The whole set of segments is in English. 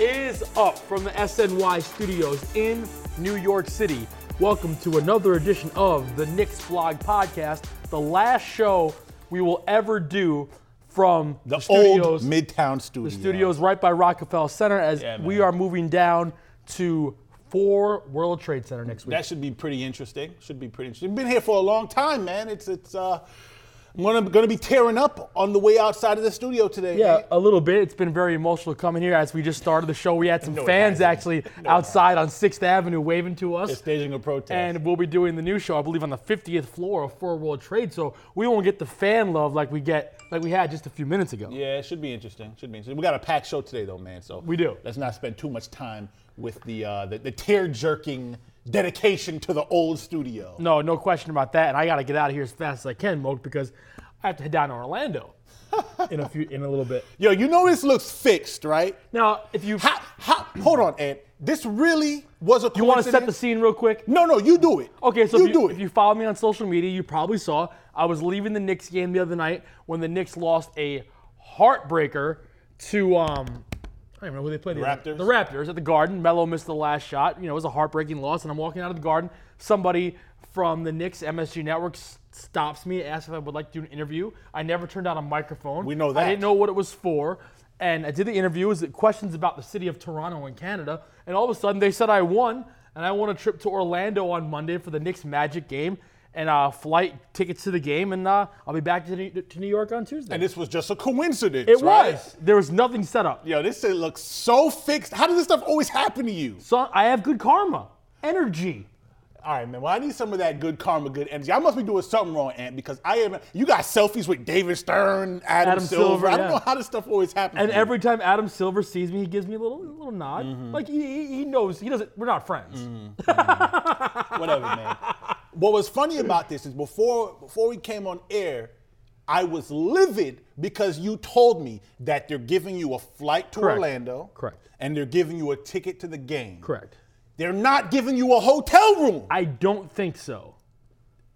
Is up from the SNY studios in New York City? Welcome to another edition of the Knicks Vlog Podcast, the last show we will ever do from The, the studios, old Midtown studio. the studios right by Rockefeller Center, as Yeah, we are moving down to 4 World Trade Center next week. That should be pretty interesting. Should be pretty interesting. Been here for a long time, man. It's it's uh, I'm gonna, gonna be tearing up on the way outside of the studio today. Yeah, man. a little bit. It's been very emotional coming here. As we just started the show, we had some No, fans hasn't. actually outside on Sixth Avenue waving to us. They're staging a protest. And we'll be doing the new show, I believe, on the 50th floor of Four World Trade. So we won't get the fan love like we get, like we had just a few minutes ago. yeah, it should be interesting. Should be interesting. We got a packed show today, though, man. So We do. Let's not spend too much time with the uh, the, the tear jerking dedication to the old studio. No, no question about that. And I got to get out of here as fast as I can, Moke, because I have to head down to Orlando in a few, in a little bit. Yo, you know this looks fixed, right? Now, if you How, how, hold on, Ant. This really was a you want to set the scene real quick, No, no, you do it. Okay, so you if, you, do it. if you follow me on social media, you probably saw I was leaving the Knicks game the other night when the Knicks lost a heartbreaker to um I don't even know who they played. The Raptors? The Raptors at the Garden. Melo missed the last shot. You know, it was a heartbreaking loss, and I'm walking out of the Garden. Somebody from the Knicks MSG Network stops me, asks if I would like to do an interview. I never turned on a microphone. We know that. I didn't know what it was for. And I did the interview. It was questions about the city of Toronto in Canada. And all of a sudden, they said I won, and I won a trip to Orlando on Monday for the Knicks Magic game, and uh, flight tickets to the game. And uh, I'll be back to, New- to New York on Tuesday. and this was just a coincidence. it right? was. There was nothing set up. Yo, this shit looks so fixed. How does this stuff always happen to you? So I have good karma, energy. All right, man. Well, I need some of that good karma, good energy. I must be doing something wrong, Ant, because I am. You got selfies with David Stern, Adam, Adam Silver. Silver, I don't yeah. know how this stuff always happens. And every time Adam Silver sees me, he gives me a little a little nod. Mm-hmm. Like he, he- he knows he doesn't. We're not friends. whatever, man. What was funny about this is before before we came on air, I was livid because you told me that they're giving you a flight to Correct. Orlando, Correct. and they're giving you a ticket to the game. Correct. They're not giving you a hotel room. I don't think so.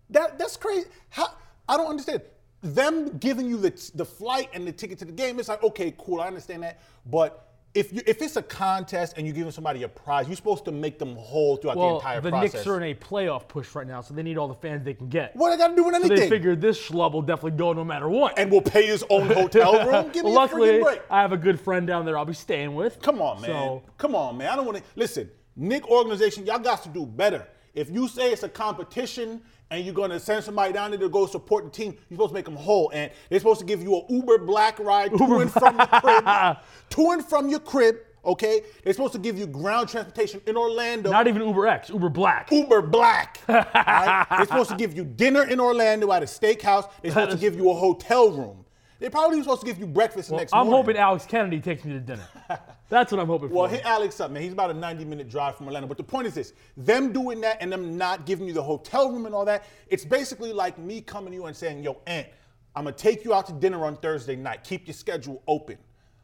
That that's crazy. How I don't understand. Them giving you the the flight and the ticket to the game, it's like okay, cool, I understand that. But if you if it's a contest and you're giving somebody a prize, you're supposed to make them whole throughout the entire the process. The Knicks are in a playoff push right now, so they need all the fans they can get. what I got to do with So anything? they figured this schlub will definitely go no matter what. and will pay his own hotel room. Give me well, a luckily, break. I have a good friend down there I'll be staying with. Come on, man. So, Come on, man. I don't want to listen. Knick organization, y'all got to do better. If you say it's a competition and you're gonna send somebody down there to go support the team, you're supposed to make them whole. And they're supposed to give you an Uber black ride to and from your crib, to and from your crib. Okay, they're supposed to give you ground transportation in Orlando. not even Uber X, Uber Black. Uber Black. right? They're supposed to give you dinner in Orlando at a steakhouse. They're supposed to give you a hotel room. They're probably supposed to give you breakfast the next I'm morning. hoping Alex Kennedy takes me to dinner. That's what I'm hoping Well, for. Well, hit Alex up, man. He's about a 90 minute drive from Orlando. But the point is this them doing that and them not giving you the hotel room and all that, it's basically like me coming to you and saying, yo, Ant, I'm going to take you out to dinner on Thursday night. Keep your schedule open.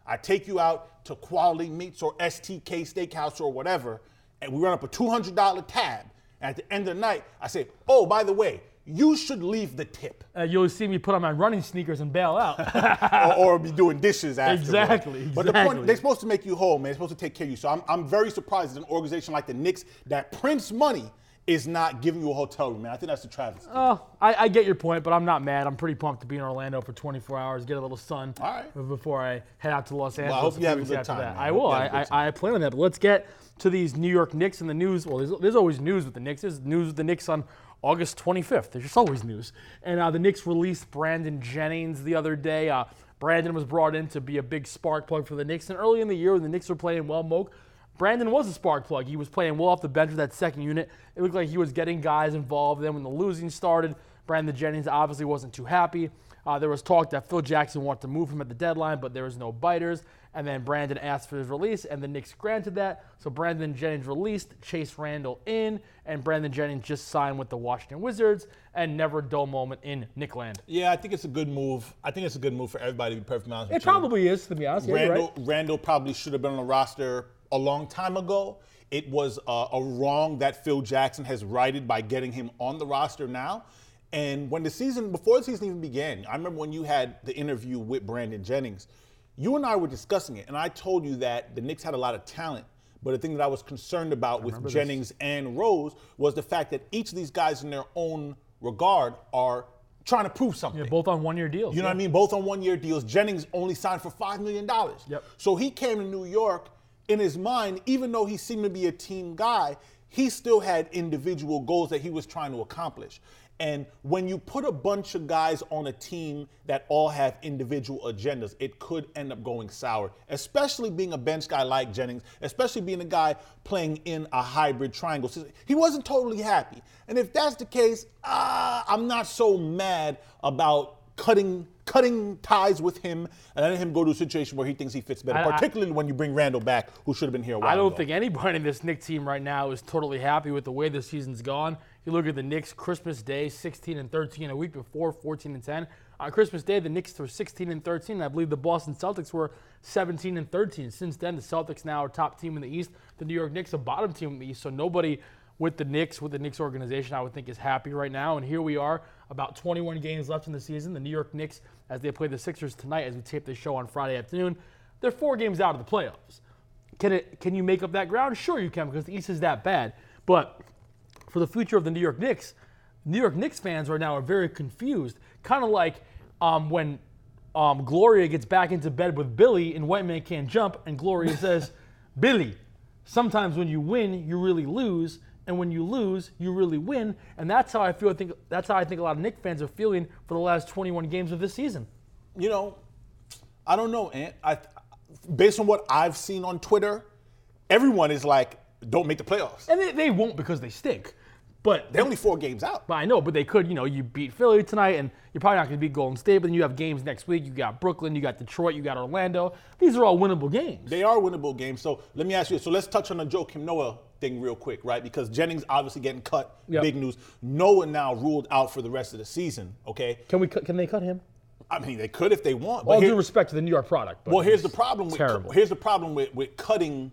I take you out to Quality Meats or STK Steakhouse or whatever, and we run up a $200 tab. And at the end of the night, I say, oh, by the way, you should leave the tip Uh, you'll see me put on my running sneakers and bail out. or, or be doing dishes afterwards. Exactly, But the point, they're supposed to make you whole, man. They're supposed to take care of you. So I'm, I'm very surprised that an organization like the Knicks that prints money is not giving you a hotel room, man. I think that's the travesty. Oh, I, I get your point, but I'm not mad. I'm pretty pumped to be in Orlando for 24 hours, get a little sun right. before I head out to Los Angeles. I hope you have a good time, that. I will. I, have a good I, I plan on that. But let's get to these New York Knicks and the news. Well, there's, there's always news with the Knicks. There's news with the Knicks on August 25th. There's just always news. And uh, the Knicks released Brandon Jennings the other day. Uh, Brandon was brought in to be a big spark plug for the Knicks. And early in the year, when the Knicks were playing well, Moke, Brandon was a spark plug. He was playing well off the bench with that second unit. It looked like he was getting guys involved. Then when the losing started, Brandon Jennings obviously wasn't too happy. Uh, there was talk that Phil Jackson wanted to move him at the deadline, but there was no biters. And then Brandon asked for his release, and the Knicks granted that. So Brandon Jennings released, Chase Randle in, and Brandon Jennings just signed with the Washington Wizards. And never a dull moment in Knickland. Yeah, I think it's a good move. I think it's a good move for everybody to be perfectly honest It with you. probably is, to be honest. Randle, right. Randle probably should have been on the roster a long time ago. It was uh, a wrong that Phil Jackson has righted by getting him on the roster now. And when the season, before the season even began, I remember when you had the interview with Brandon Jennings, You and I were discussing it, and I told you that the Knicks had a lot of talent. But the thing that I was concerned about with Jennings and Rose was the fact that each of these guys, in their own regard, are trying to prove something. Yeah, both on one year deals. You know what I mean? Both on one year deals. Jennings only signed for $5 million. Yep. So he came to New York in his mind, even though he seemed to be a team guy, he still had individual goals that he was trying to accomplish. And when you put a bunch of guys on a team that all have individual agendas, it could end up going sour, especially being a bench guy like Jennings, especially being a guy playing in a hybrid triangle. He wasn't totally happy. And if that's the case, uh, I'm not so mad about cutting cutting ties with him and letting him go to a situation where he thinks he fits better, I- I- particularly when you bring Randle back, who should have been here a while I don't ago. think anybody in this Knicks team right now is totally happy with the way the season's gone. You look at the Knicks Christmas Day, 16 and 13, a week before 14 and 10. On Christmas Day, the Knicks were 16 and 13. and I believe the Boston Celtics were 17 and 13. Since then, the Celtics now are top team in the East. The New York Knicks a bottom team in the East. So nobody with the Knicks, with the Knicks organization, I would think is happy right now. And here we are, about 21 games left in the season. The New York Knicks, as they play the Sixers tonight, as we tape this show on Friday afternoon, they're four games out of the playoffs. Can it? Can you make up that ground? Sure, you can because the East is that bad. But for the future of the New York Knicks, New York Knicks fans right now are very confused. Kind of like um, when um, Gloria gets back into bed with Billy and White Man Can't Jump, and Gloria says, "Billy, sometimes when you win, you really lose." And when you lose, you really win, and that's how I feel. I think that's how I think a lot of Knicks fans are feeling for the last 21 games of this season. you know, I don't know, Ant. I, based on what I've seen on Twitter, everyone is like, don't make the playoffs. And they, they won't because they stink. But They're only four games out. But I know, but they could, you know, you beat Philly tonight, and you're probably not going to beat Golden State. But then you have games next week. You got Brooklyn, you got Detroit, you got Orlando. These are all winnable games. They are winnable games. So let me ask you. So let's touch on the Joakim Noah thing real quick, right? Because Jennings obviously getting cut. Yep. Big news. Noah now ruled out for the rest of the season. Okay. Can we? cut- Can they cut him? I mean, they could if they want. But All here- due respect to the New York product. But Well, here's the it's problem with terrible. here's the problem with, with cutting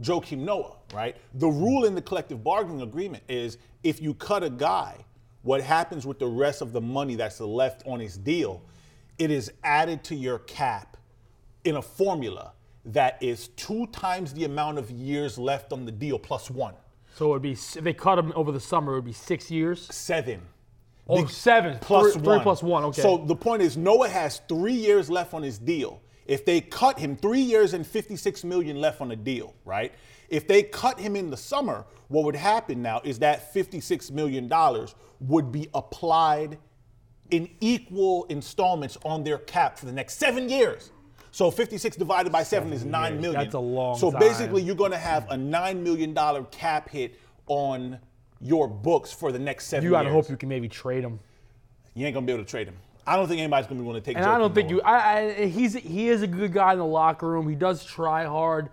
Joakim Noah, right? The rule in the collective bargaining agreement is if you cut a guy, what happens with the rest of the money that's left on his deal, it is added to your cap in a formula that is two times the amount of years left on the deal plus one. so it would be if they cut him over the summer, it would be six years. Seven. Oh, seven plus three, one. Three plus one. Okay. So the point is, Noah has three years left on his deal. If they cut him, three years and 56 million left on the deal, right? If they cut him in the summer, what would happen now is that 56 million dollars would be applied in equal installments on their cap for the next seven years. So 56 divided by seven, is nine years. million. That's a long So time. basically, you're going to have a nine million dollar cap hit on your books for the next seven you gotta hope you can maybe trade him. You ain't gonna be able to trade him. I don't think anybody's gonna be willing to take. And I don't think you. I, I he's he is a good guy in the locker room. He does try hard.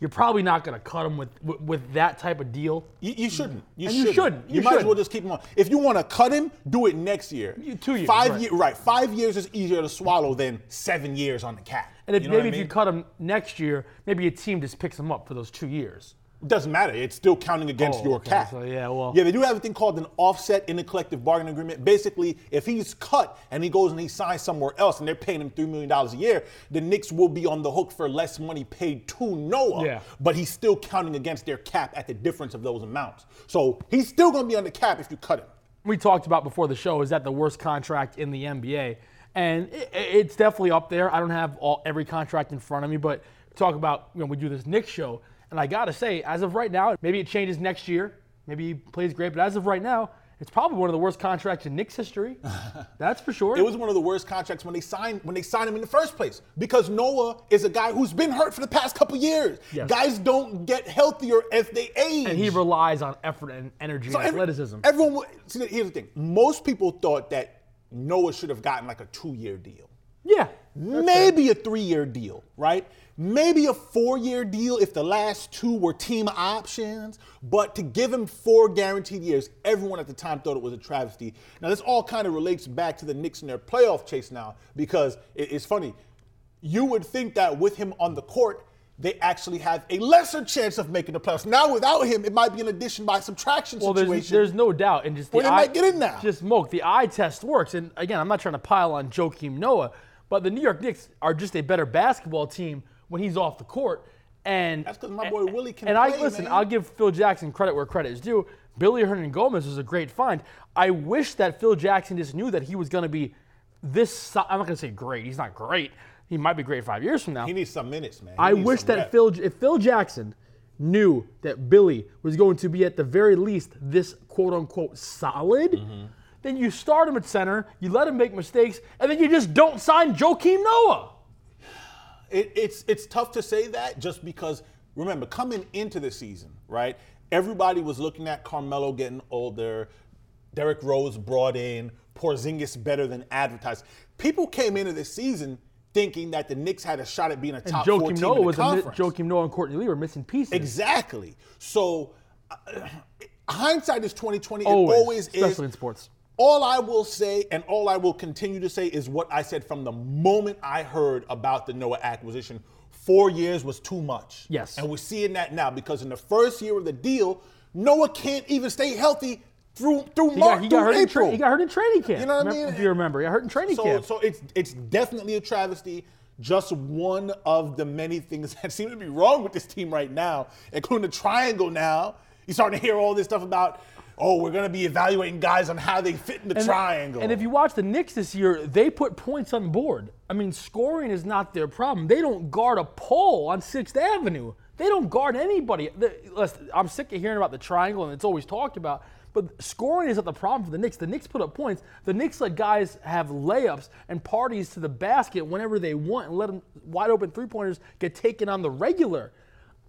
You're probably not going to cut him with, with with that type of deal. You, you shouldn't. You And shouldn't. shouldn't. You, You might as shouldn't. well just keep him on. If you want to cut him, do it next year. You- two years, Five right. year, right? Five years is easier to swallow than seven years on the cap. And if You know maybe I if you cut him next year, maybe a team just picks him up for those two years. Doesn't matter. It's still counting against Oh, your okay. cap. So, yeah, well- yeah, they do have a thing called an offset in the collective bargaining agreement. Basically, if he's cut and he goes and he signs somewhere else and they're paying him three million dollars a year, the Knicks will be on the hook for less money paid to Noah. Yeah. But he's still counting against their cap at the difference of those amounts. So he's still going to be on the cap if you cut him. we talked about before the show is that the worst contract in the NBA, and it, it's definitely up there. I don't have all every contract in front of me, but talk about you know we do this Knicks show, and I gotta say, as of right now, maybe it changes next year. Maybe he plays great, but as of right now, it's probably one of the worst contracts in Knicks history. That's for sure. It was one of the worst contracts when they signed when they signed him in the first place because Noah is a guy who's been hurt for the past couple years. Yes. Guys don't get healthier as they age. and he relies on effort and energy So and every- athleticism. Everyone, see, here's the thing: most people thought that Noah should have gotten like a two-year deal, yeah, maybe a three-year deal, right? Maybe a four-year deal if the last two were team options. But to give him four guaranteed years, everyone at the time thought it was a travesty. Now this all kind of relates back to the Knicks and their playoff chase now because it's funny. You would think that with him on the court. They actually have a lesser chance of making the playoffs. Now, without him, it might be an addition by subtraction Well, situation. there's, there's no doubt, and just the Well, they eye, might get in now. Just smoke. The eye test works, and again, I'm not trying to pile on Joakim Noah, But the New York Knicks are just a better basketball team when he's off the court. And that's because my boy Willie can And I listen, man. I'll give Phil Jackson credit where credit is due. Billy Hernangómez was a great find. I wish that Phil Jackson just knew that he was going to be this. I'm not going to say great. He's not great. He might be great five years from now. He needs some minutes, man. He I wish that reps. Phil, if Phil Jackson knew that Billy was going to be at the very least this quote unquote solid, Mm-hmm. Then you start him at center, you let him make mistakes, and then you just don't sign Joakim Noah. It, it's it's tough to say that just because remember coming into the season, right? Everybody was looking at Carmelo getting older, Derrick Rose brought in, Porzingis better than advertised. People came into the season thinking that the Knicks had a shot at being a And top four Joakim team Noah in the was a, conference. Joakim Noah and Courtney Lee were missing pieces. Exactly. So uh, hindsight is 2020. Always, it always especially is. in sports. All I will say, and all I will continue to say, is what I said from the moment I heard about the Noah acquisition. Four years was too much. Yes. And we're seeing that now because in the first year of the deal, Noah can't even stay healthy through through He March got, he, through got hurt in April. tra- he got hurt in training camp. You know what I mean? If you remember, he got hurt in training so, camp. so it's it's definitely a travesty. Just one of the many things that seem to be wrong with this team right now, including the triangle. Now you're starting to hear all this stuff about, oh, we're going to be evaluating guys on how they fit in the And- triangle. And if you watch the Knicks this year, they put points on the board. I mean, scoring is not their problem. They don't guard a pole on Sixth Avenue. They don't guard anybody. Listen, I'm sick of hearing about the triangle, and it's always talked about. But scoring is not the problem for the Knicks. The Knicks put up points. The Knicks let guys have layups and parties to the basket whenever they want, and let them wide open three pointers get taken on the regular.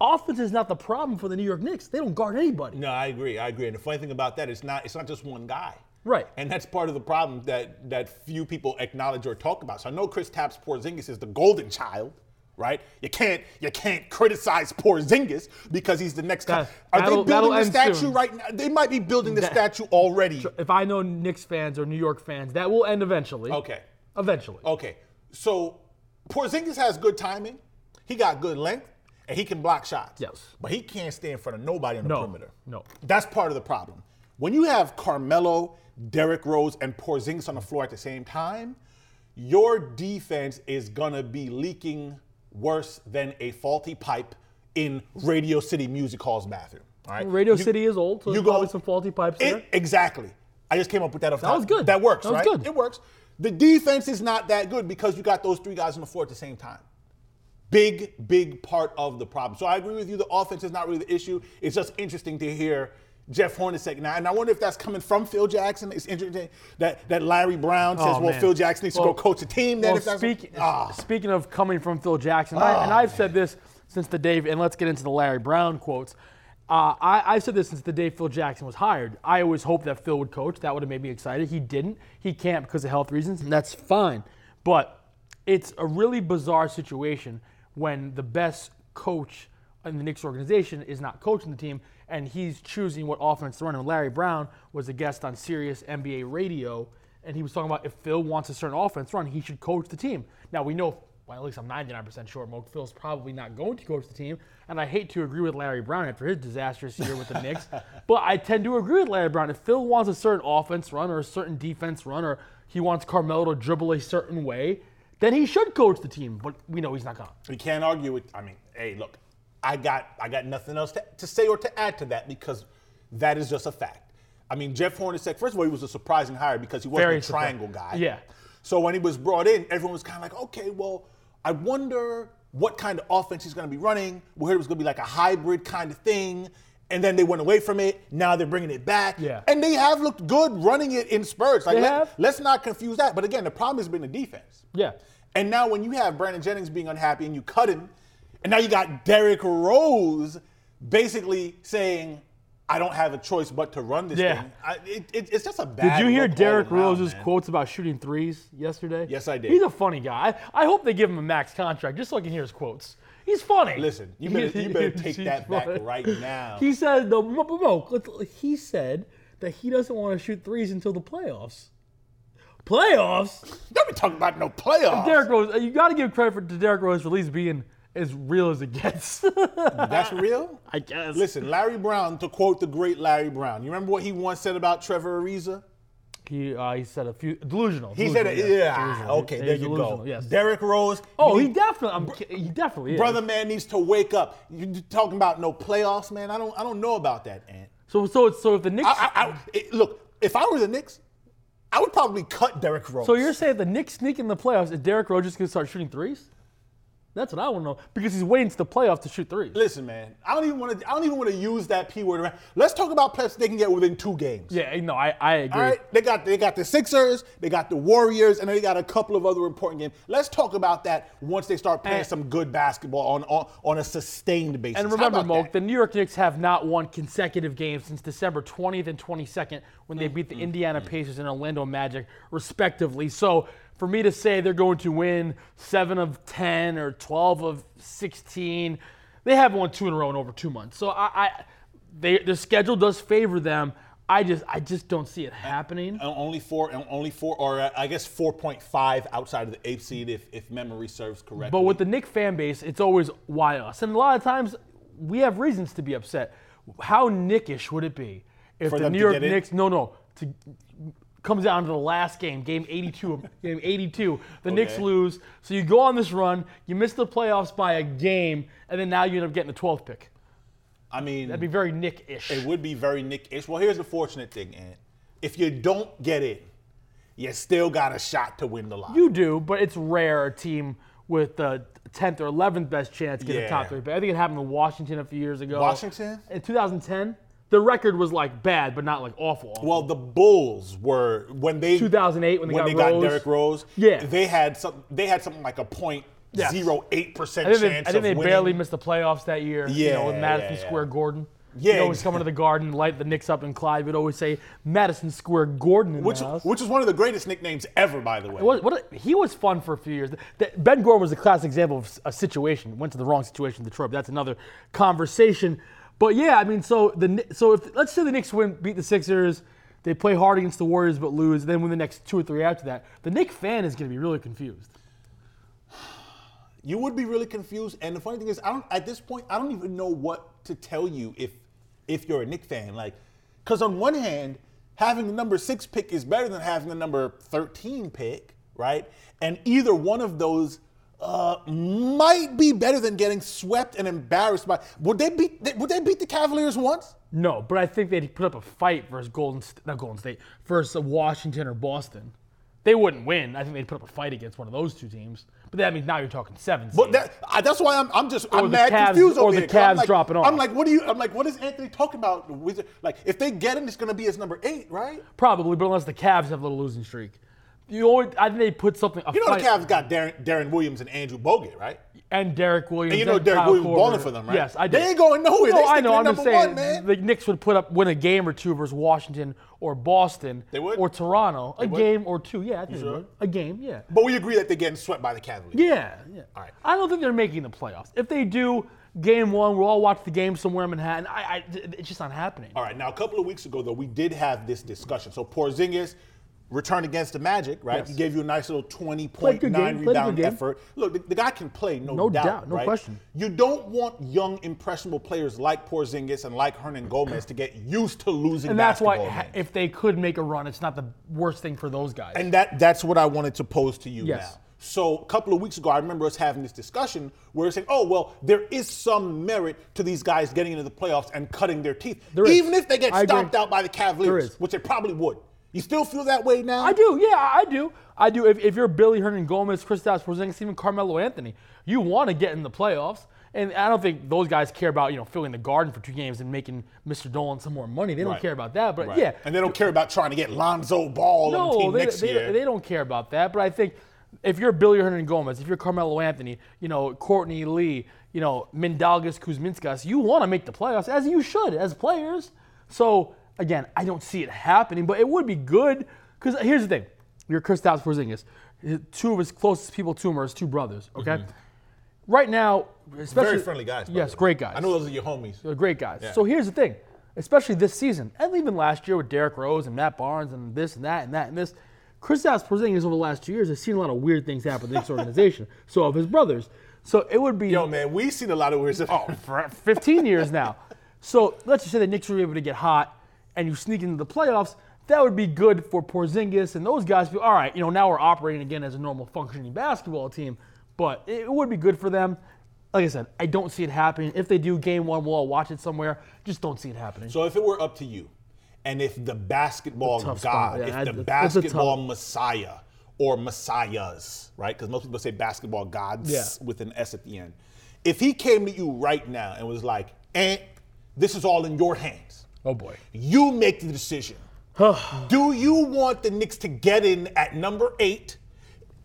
Offense is not the problem for the New York Knicks. They don't guard anybody. no, I agree. I agree. And the funny thing about that is not it's not just one guy. Right. And that's part of the problem that that few people acknowledge or talk about. So I know Kristaps Porzingis is the golden child, right? You can't you can't criticize Porzingis because he's the next. That- Are they building the statue soon. right now? They might be building the That- statue already. If I know Knicks fans or New York fans, that will end eventually. Okay. Eventually. Okay. So Porzingis has good timing. He got good length, and he can block shots. Yes. But he can't stay in front of nobody on the No, perimeter. no. That's part of the problem. When you have Carmelo, Derrick Rose, and Porzingis on the floor at the same time, your defense is gonna be leaking worse than a faulty pipe in Radio City Music Hall's bathroom. All right. Radio You- City is old, so you there's go- probably some faulty pipes it- there. Exactly. I just came up with that. Off That top. was good. That works, That was right? good. It works. The defense is not that good because you got those three guys on the floor at the same time. Big, big part of the problem. So I agree with you. The offense is not really the issue. It's just interesting to hear Jeff Hornacek now, and I wonder if that's coming from Phil Jackson. It's interesting that that Larry Brown says, Oh, "Well, man. Phil Jackson needs Well- to go coach a team." Then Well, if that's speak, Ah. speaking of coming from Phil Jackson, I, and I've said this since the day, and let's get into the Larry Brown quotes. Uh, I, I've said this since the day Phil Jackson was hired. I always hoped that Phil would coach. That would have made me excited. He didn't. He can't because of health reasons, and that's fine. But it's a really bizarre situation when the best coach in the Knicks organization is not coaching the team, and he's choosing what offense to run. And Larry Brown was a guest on Sirius NBA Radio, and he was talking about if Phil wants a certain offense run, he should coach the team. Now we know, well, at least I'm 99% sure, Mo Phil's probably not going to coach the team, and I hate to agree with Larry Brown after his disastrous year with the Knicks, but I tend to agree with Larry Brown. If Phil wants a certain offense run or a certain defense run, or he wants Carmelo to dribble a certain way, then he should coach the team. But we know he's not going. We can't argue with. I mean, hey, look, I got I got nothing else to, to say or to add to that because that is just a fact. I mean, Jeff Hornacek. First of all, he was a surprising hire because he wasn't Very a triangle guy. Yeah. So when he was brought in, everyone was kind of like, okay, well, I wonder what kind of offense he's going to be running. We heard it was going to be like a hybrid kind of thing. And then they went away from it. Now they're bringing it back. Yeah. And they have looked good running it in spurts. Like They let, have. let's not confuse that. But again, the problem has been the defense. Yeah. And now when you have Brandon Jennings being unhappy and you cut him, and now you got Derrick Rose basically saying, I don't have a choice but to run this Yeah. thing. I, it, it- it's just a bad Did you hear Derrick Rose's man. quotes about shooting threes yesterday? Yes, I did. He's a funny guy. I, I hope they give him a max contract just so I can hear his quotes. He's funny. Listen, you better, you better take He's that back right now. He said, no, Mo- Mo, let's- he said that he doesn't want to shoot threes until the playoffs. Playoffs? Don't be talking about no playoffs. Derrick Rose, you got to give credit for, to Derrick Rose for at least being as real as it gets. That's real? I guess. Listen, Larry Brown, to quote the great Larry Brown, you remember what he once said about Trevor Ariza? He uh, he said a few delusional. He said, delusional, yes, yeah, delusional. okay, there you delusional, go. Yes. Derrick Rose. oh, you he definitely. I'm, ki- he definitely is. brother man needs to wake up. You talking about no playoffs, man? I don't, I don't know about that, Ant. So so so if the Knicks. I, I, I, it- look, if I were the Knicks, I would probably cut Derrick Rose. so you're saying the Knicks sneak in the playoffs? Is Derrick Rose just gonna start shooting threes? That's what I want to know because he's waiting to the playoffs to shoot threes. Listen, man, I don't even want to. I don't even want to use that p word around. Let's talk about playoffs they can get within two games. Yeah, no, I I agree. All right, they got they got the Sixers, they got the Warriors, and they got a couple of other important games. Let's talk about that once they start playing And- some good basketball on on, on a sustained basis. And remember, about Mo, that? the New York Knicks have not won consecutive games since December 20th and 22nd when they beat the Mm-hmm. Indiana Pacers and Orlando Magic, respectively. So for me to say they're going to win seven of 10 or 12 of 16, they haven't won two in a row in over two months. So I, I they, their schedule does favor them. I just, I just don't see it happening. Uh, only four, only four, or uh, I guess four point five outside of the eighth seed, if, if memory serves correctly. But with the Knick fan base, it's always why us. And a lot of times we have reasons to be upset. How Knickish would it be if For the New York get in? Knicks, no, no, to comes down to the last game, game 82, game 82, the Knicks lose. So you go on this run, you miss the playoffs by a game, and then now you end up getting the 12th pick. I mean, That'd be very Knick-ish. it would be very Knick-ish. Well, here's the fortunate thing, Ant. If you don't get it, you still got a shot to win the lottery. You do, but it's rare a team with the 10th or 11th best chance to get a top three. But I think it happened to Washington a few years ago. Washington? In 2010, the record was like bad, but not like awful. awful. Well, the Bulls were when they 2008 when they when got they got Rose. Derrick Rose. Yeah. they had some. They had something like a point zero eight percent chance they, I think they winning. barely missed the playoffs that year. you know, with Madison yeah, yeah. Square Gordon. Yeah, always come into the garden, light the Knicks up and Clyde. We'd always say Madison Square Gordon in which the house. which is one of the greatest nicknames ever, by the way. A- he was fun for a few years. The- ben Gordon was a classic example of a situation. Went to the wrong situation in Detroit. But that's another conversation. But yeah, I mean, so the so if let's say the Knicks win, beat the Sixers, they play hard against the Warriors but lose, then win the next two or three after that. The Knicks fan is going to be really confused. You would be really confused. And the funny thing is, I don't at this point, I don't even know what to tell you if if you're a Knick fan. Like, because on one hand, having the number six pick is better than having the number 13 pick, right? And either one of those uh, might be better than getting swept and embarrassed by. Would they beat? Would they beat the Cavaliers once? No, but I think they'd put up a fight versus Golden, not Golden State, versus Washington or Boston. They wouldn't win. I think they'd put up a fight against one of those two teams. But that means now you're talking seven. But that, I, that's why I'm, I'm just I'm the mad Cavs- confused or over the here. I'm Cavs like, dropping off. I'm like, what do you? I'm like, what is Anthony talking about? Like, if they get him, it's going to be his number eight, right? Probably, but unless the Cavs have a little losing streak. You always, I think they put something. A You know fight, the Cavs got Deron, Deron Williams and Andrew Bogut, right? and Derrick Williams. And you know Derek Kyle Williams Korver. balling for them, right? Yes, I do. They ain't going nowhere. No, I know. I'm just saying one, the Knicks would put up win a game or two versus Washington or Boston They would? or Toronto. A would? game or two. Yeah, I think they sure? would. A game. Yeah. But we agree that they're getting swept by the Cavaliers. Yeah, yeah. All right. I don't think they're making the playoffs. If they do, game one, we'll all watch the game somewhere in Manhattan. I, I, it's just not happening. All right. Now, a couple of weeks ago, though, we did have this discussion. So Porzingis returned against the Magic, right? Yes. He gave you a nice little 20 Played point good nine game, rebound effort. Look, the, the guy can play, no, No doubt. doubt, no right? question. You don't want young, impressionable players like Porzingis and like Hernangómez to get used to losing And that's why, games. if they could make a run, it's not the worst thing for those guys. And that that's what I wanted to pose to you Yes. now. So a couple of weeks ago, I remember us having this discussion where we're saying, "Oh, well, there is some merit to these guys getting into the playoffs and cutting their teeth, There is. even if they get I agree. stomped out by the Cavaliers, which they probably would." You still feel that way now? I do, yeah, I do. I do. If, if you're Billy Hernangómez, Kristaps Porzingis, even Carmelo Anthony, you want to get in the playoffs. And I don't think those guys care about you know filling the garden for two games and making Mr. Dolan some more money. They don't Right. care about that. But Right. yeah, and they don't care about trying to get Lonzo Ball on the team they, next they, year. they don't care about that. But I think if you're Billy Hernangómez, if you're Carmelo Anthony, you know Courtney Lee, you know Mindaugas Kuzminskas, you want to make the playoffs as you should as players. So again, I don't see it happening, but it would be good because here's the thing: you're Kristaps Porzingis. Two of his closest people to him are his two brothers. Okay, right now, especially Mm-hmm. Very friendly guys. Yes, great guys. I know those are your homies. They're great guys. Yeah. So here's the thing, especially this season, and even last year with Derrick Rose and Matt Barnes and this and that and that and this. Kristaps Porzingis over the last two years has seen a lot of weird things happen in this organization. so have his brothers. So it would be Yo, man, we've seen a lot of weird stuff. oh, for 15 years now. So let's just say the Knicks were able to get hot and you sneak into the playoffs. that would be good for Porzingis and those guys. All right, you know, now we're operating again as a normal functioning basketball team, but it would be good for them. Like I said, I don't see it happening. If they do game one, we'll all watch it somewhere. Just don't see it happening. So if it were up to you, and if the basketball god, yeah, if that's- the that's a tough- basketball messiah or messiahs, right? Because most people say basketball gods Yeah. with an S at the end. If he came to you right now and was like, "Ant, this is all in your hands. Oh boy. You make the decision. Do you want the Knicks to get in at number eight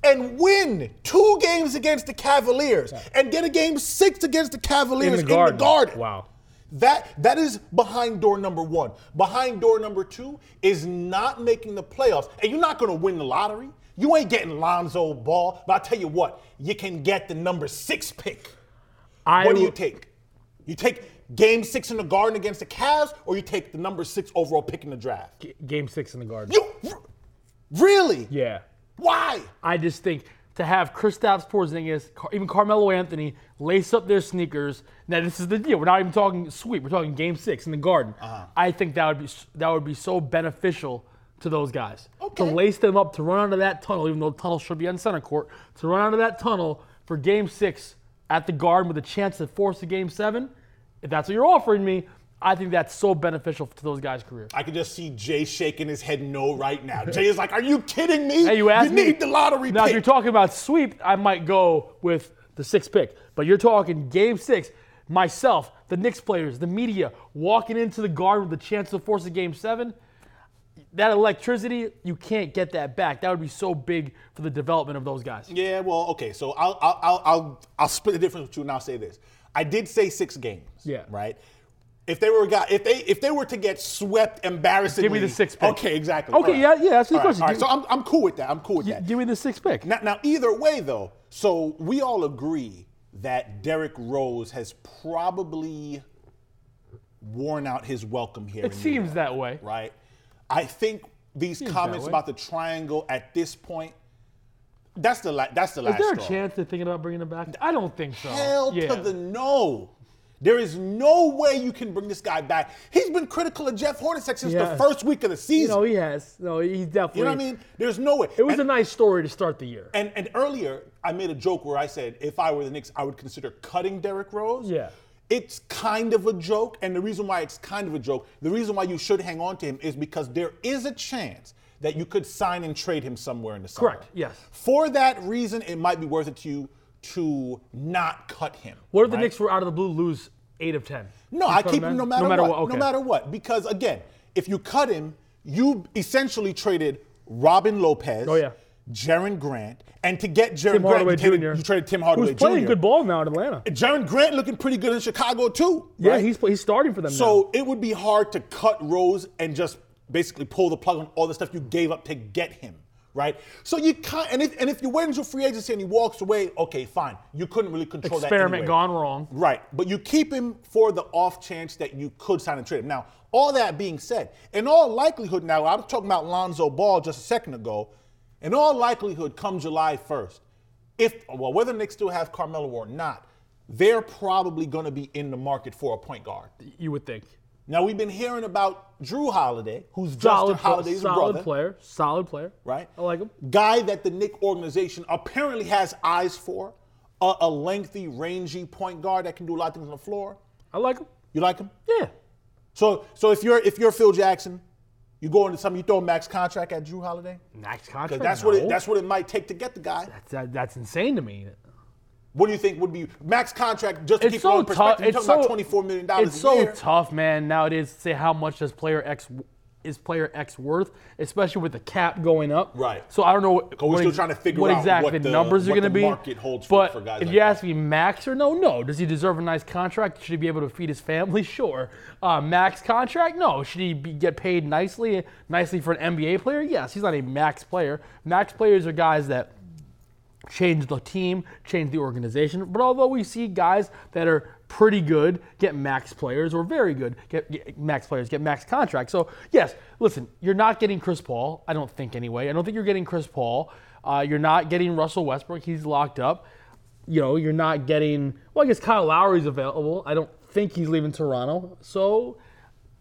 and win two games against the Cavaliers and get a game six against the Cavaliers in the Garden? Wow. That that is behind door number one. Behind door number two is not making the playoffs, and you're not going to win the lottery. You ain't getting Lonzo Ball, but I tell you what, you can get the number six pick. I What do you take? You take Game Six in the Garden against the Cavs, or you take the number six overall pick in the draft? G- Game six in the Garden. You r- really? Yeah. Why? I just think to have Kristaps Porzingis, Car- even Carmelo Anthony, lace up their sneakers. Now this is the deal. We're not even talking sweep. We're talking Game Six in the Garden. Uh-huh. I think that would be that would be so beneficial to those guys Okay. to lace them up to run out of that tunnel, even though the tunnel should be on center court, to run out of that tunnel for Game Six at the Garden with a chance to force a Game Seven. If that's what you're offering me, I think that's so beneficial to those guys' careers. I can just see Jay shaking his head no right now. Jay is like, "Are you kidding me? Hey, you asked me. need the lottery Now, if you're talking about sweep, I might go with the sixth pick. But you're talking game six. Myself, the Knicks players, the media walking into the garden with the chance to force a game seven. That electricity, you can't get that back. That would be so big for the development of those guys. Yeah, well, okay. So I'll I'll I'll I'll, I'll split the difference with you and I'll say this. I did say six games. Yeah. Right. If they were guy, if they if they were to get swept embarrassingly, Give me the six pick. Okay, exactly. Okay, All yeah, yeah, that's the question. All right, Give- so I'm, I'm cool with that. I'm cool with that. Give me the six pick. Now, now, either way, though, so we all agree that Derrick Rose has probably worn out his welcome here. It seems York, that way. right? I think these that comments about the triangle at this point, that's the la- that's the last. Is there a straw. chance they're thinking about bringing it back? I don't think so. Hell yeah. to the no. There is no way you can bring this guy back. He's been critical of Jeff Hornacek since Yeah. the first week of the season. know, he has. No, he definitely. you know what I mean? There's no way. It was And- a nice story to start the year. And and earlier, I made a joke where I said if I were the Knicks, I would consider cutting Derrick Rose. Yeah. It's kind of a joke, and the reason why it's kind of a joke, the reason why you should hang on to him is because there is a chance that you could sign and trade him somewhere in the summer. Correct. Yes. For that reason, it might be worth it to you to not cut him. What if the right? Knicks were out of the blue lose eight of ten? No, I keep him no matter, what. Okay. No matter what. Because again, if you cut him, you essentially traded Robin Lopez, Oh, yeah. Jerian Grant, and to get Jerian Grant, you, traded, you traded Tim Hardaway Who's playing Jr. good ball now in Atlanta. Jerian Grant looking pretty good in Chicago too. Yeah, right? he's he's starting for them now. so it would be hard to cut Rose and just basically pull the plug on all the stuff you gave up to get him. Right, so you can't, and if and if you wait until free agency and he walks away, okay, fine. You couldn't really control that. Experiment gone wrong. Right, but you keep him for the off chance that you could sign and trade him. Now, all that being said, in all likelihood, now I was talking about Lonzo Ball just a second ago. In all likelihood, come July 1st, if well, whether the Knicks still have Carmelo or not, they're probably going to be in the market for a point guard. You would think. Now we've been hearing about Jrue Holiday, who's Solid, Justin Holiday's solid brother, player. Solid player. right? I like him. Guy that the Knick organization apparently has eyes for, a, a lengthy, rangy point guard that can do a lot of things on the floor. I like him. You like him? Yeah. So, so if you're if you're Phil Jackson, you go into something, you throw a max contract at Jrue Holiday, Max contract. that's what it, that's what it might take to get the guy. That's, that, that's insane to me. What do you think would be max contract just to It's keep it so tough. perspective? You're It's talking so about twenty four million dollars It's so year. tough, man. Nowadays, to say how much does player X is player X worth, especially with the cap going up. Right. So I don't know what, we're still ex- trying to figure what out exactly what the numbers are going to be. market holds for- but for guys if like you that. ask me, max or no, no. Does he deserve a nice contract? Should he be able to feed his family? Sure. Uh, max contract? No. Should he be, get paid nicely, nicely for an NBA player? Yes. He's not a max player. Max players are guys that change the team, change the organization. But although we see guys that are pretty good get max players or very good get, get max players get max contracts. So yes, listen, you're not getting Chris Paul. I don't think anyway. I don't think you're getting Chris Paul. Uh, you're not getting Russell Westbrook. He's locked up. You know, you're not getting. Well, I guess Kyle Lowry's available. I don't think he's leaving Toronto. So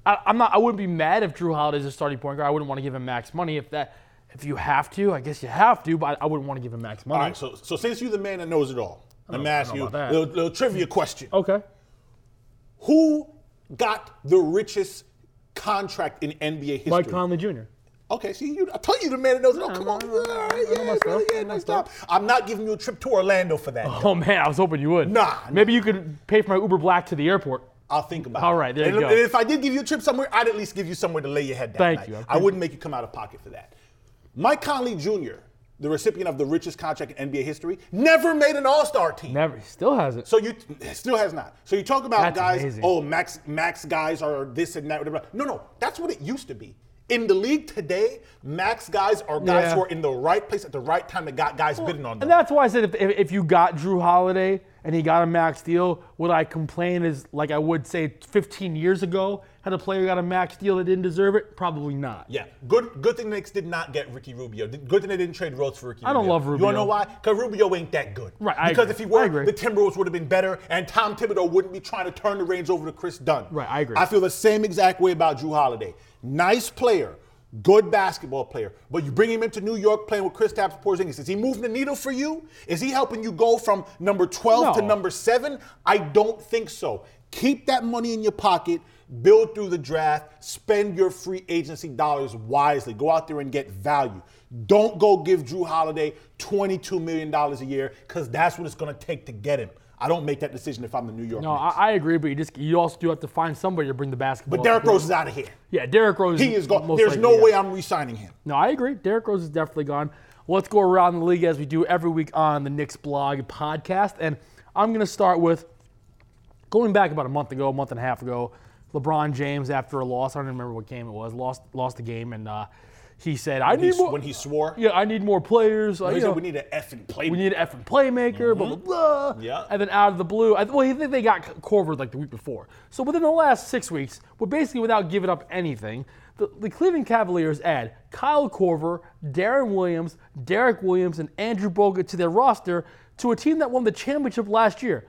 I, I'm not. I wouldn't be mad if Jrue Holiday's a starting point guard. I wouldn't want to give him max money if that. If you have to, I guess you have to, but I wouldn't want to give him max money. All right, so so since you're the man that knows it all, let me ask you a little, little trivia question. Okay. Who got the richest contract in NBA history? Mike Conley Jr. Okay, see, you, I told you the man that knows it all. Come on, all right, yeah, stuff, yeah, I know my nice job. I'm not giving you a trip to Orlando for that. Oh man, I was hoping you would. Nah. Maybe you could pay for my Uber Black to the airport. I'll think about it. All right, there and, you go. and if I did give you a trip somewhere, I'd at least give you somewhere to lay your head that Thank night. you, I I, wouldn't make you come out of pocket for that. Mike Conley Jr., the recipient of the richest contract in NBA history, never made an All-Star team. Never. Still hasn't. So you still has not. So you talk about That's guys. amazing. Oh, max max guys are this and that. Whatever. No, no, that's what it used to be. In the league today, max guys are guys Yeah. who are in the right place at the right time that got guys bidding on them. And that's why I said if, if, if you got Jrue Holiday and he got a max deal, would I complain is like I would say 15 years ago had a player got a max deal that didn't deserve it? Probably not. Yeah, good. Good thing the Knicks did not get Ricky Rubio. Good thing they didn't trade Rose for Ricky. I don't love Rubio. love You Rubio. know why? Because Rubio ain't that good. Right, I because if he were, the Timberwolves would have been better, and Tom Thibodeau wouldn't be trying to turn the reins over to Kris Dunn. Right, I agree. I feel the same exact way about Jrue Holiday. Nice player. Good basketball player, but you bring him into New York playing with Chris Kristaps Porzingis. Is he moving the needle for you? Is he helping you go from number 12 to number seven? I don't think so. Keep that money in your pocket, build through the draft, spend your free agency dollars wisely. Go out there and get value. Don't go give Jrue Holiday $22 million a year because that's what it's going to take to get him. I don't make that decision if I'm the New York No, I, I agree, but you just you also do have to find somebody to bring the basketball. but Derrick Rose is out of here. Yeah, Derrick Rose. He is gone. There's no way I'm re-signing him. No, I agree. Derrick Rose is definitely gone. Let's go around the league as we do every week on the Knicks blog podcast. And I'm going to start with going back about a month ago, a month and a half ago. LeBron James, after a loss, I don't even remember what game it was, lost lost the game, and uh, he said, "I He- need more." when he swore, yeah, I need more players. Uh, he said know, we need an effing play. we need an effing playmaker, blah, blah, blah. Mm-hmm. Yeah. And then out of the blue, I, well, I think they got Korver like the week before. So within the last six weeks, well, basically without giving up anything, the, the Cleveland Cavaliers add Kyle Korver, Deron Williams, Derrick Williams, and Andrew Bogut to their roster to a team that won the championship last year.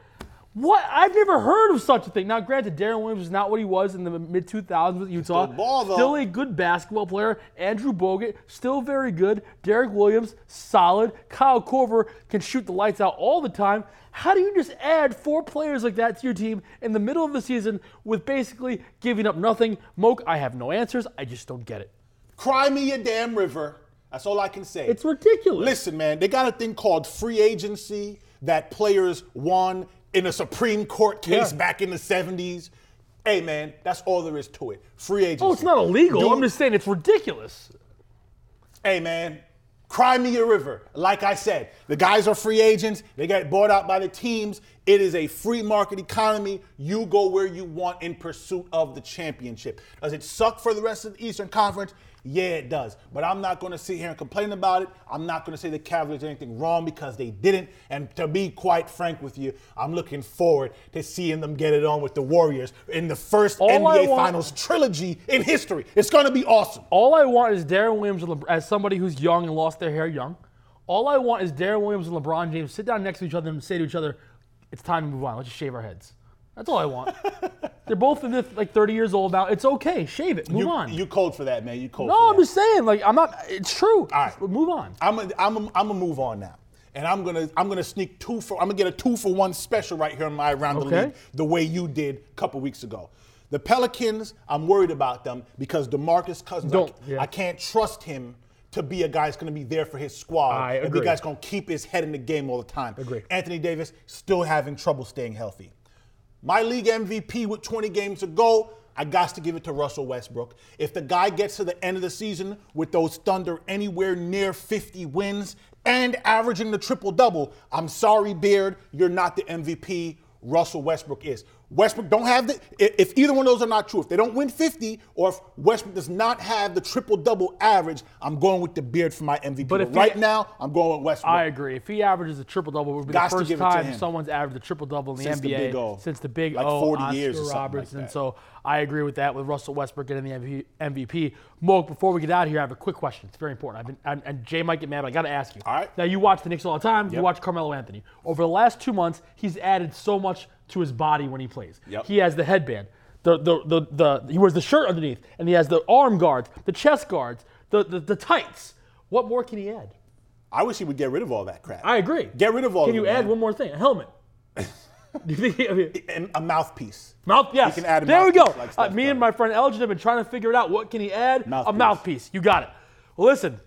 What? I've never heard of such a thing. Now, granted, Deron Williams is not what he was in the mid 2000s with Utah. Still ball. Still a good basketball player. Andrew Bogut, still very good. Derrick Williams, solid. Kyle Korver can shoot the lights out all the time. How do you just add four players like that to your team in the middle of the season with basically giving up nothing? Moke, I have no answers. I just don't get it. Cry me a damn river. That's all I can say. It's ridiculous. Listen, man, they got a thing called free agency that players won in a Supreme Court case Yeah. back in the 70s. Hey, man, that's all there is to it. Free agency. Oh, it's not illegal. Dude, I'm just saying it's ridiculous. Hey, man, cry me a river. Like I said, the guys are free agents. They get bought out by the teams. It is a free market economy. You go where you want in pursuit of the championship. Does it suck for the rest of the Eastern Conference? Yeah, it does. But I'm not going to sit here and complain about it. I'm not going to say the Cavaliers did anything wrong because they didn't. And to be quite frank with you, I'm looking forward to seeing them get it on with the Warriors in the first All NBA want- Finals trilogy in history. It's going to be awesome. All I want is Deron Williams and LeBron, as somebody who's young and lost their hair young. All I want is Deron Williams and LeBron James sit down next to each other and say to each other, "It's time to move on. Let's just shave our heads." That's all I want. They're both in the, like 30 years old now. It's okay. Shave it. Move you, on. You cold for that, man. You cold no, I'm that. just saying. Like I'm not. It's true. All right. Move on. I'm a, I'm a, I'm gonna move on now, and I'm gonna I'm gonna sneak two for I'm gonna get a two for one special right here on my around the league the way you did a couple weeks ago. The Pelicans, I'm worried about them because Demarcus Cousins, I, Don't- yeah. I can't trust him to be a guy that's going to be there for his squad I and a agree. guy that's going to keep his head in the game all the time. Agree. Anthony Davis still having trouble staying healthy. My league MVP with 20 games to go, I got to give it to Russell Westbrook. If the guy gets to the end of the season with those Thunder anywhere near 50 wins and averaging the triple double, I'm sorry, Beard, you're not the MVP. Russell Westbrook is. Westbrook don't have the. If either one of those are not true, if they don't win 50, or if Westbrook does not have the triple double average, I'm going with the Beard for my MVP. But But, he- right now, I'm going with Westbrook. I agree. If he averages a triple double, it would be Gots the first give it to time someone's averaged a triple double in the Since the Big O. since the big Like O, 40 Oscar years or something like so I agree with that with Russell Westbrook getting the MVP. Moke, before we get out of here, I have a quick question. It's very important. I've been and, and Jay might get mad, but I got to ask you. All right. Now you watch the Knicks all the time. You watch Carmelo Anthony. Over the last two months, he's added so much to his body when he plays. Yep. He has the headband. the, the, the, the he wears the shirt underneath, and he has the arm guards, the chest guards, the, the, the tights. What more can he add? I wish he would get rid of all that crap. I agree. Get rid of all that crap. Can you add man. one more thing? A helmet. Do you think? I mean, And a mouthpiece. Mouth, yes. can add a there we go. like Uh, me and my friend Elgin have been trying to figure it out. What can he add? A Mouthpiece. mouthpiece. You got it. Well, listen,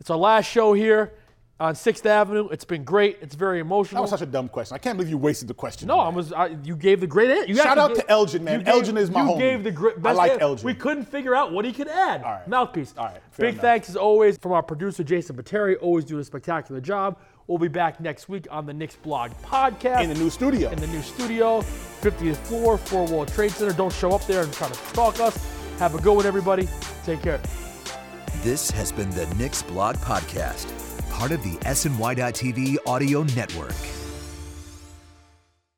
it's our last show here on Sixth Avenue. It's been great. It's very emotional. That was such a dumb question. I can't believe you wasted the question. no, I was. I, you gave the great answer. Shout out to Elgin, man. gave- Elgin is my home. You homie. gave the great. I like answer. Elgin. We couldn't figure out what he could add. All right. Mouthpiece. All right, Big enough. thanks as always from our producer Jason Pateri. Always doing a spectacular job. We'll be back next week on the Knicks Blog podcast in the new studio. in the new studio, 50th floor, Four World Trade Center. Don't show up there and try to stalk us. Have a good one, everybody. Take care. This has been the Knicks Blog Podcast, part of the SNY.TV audio network.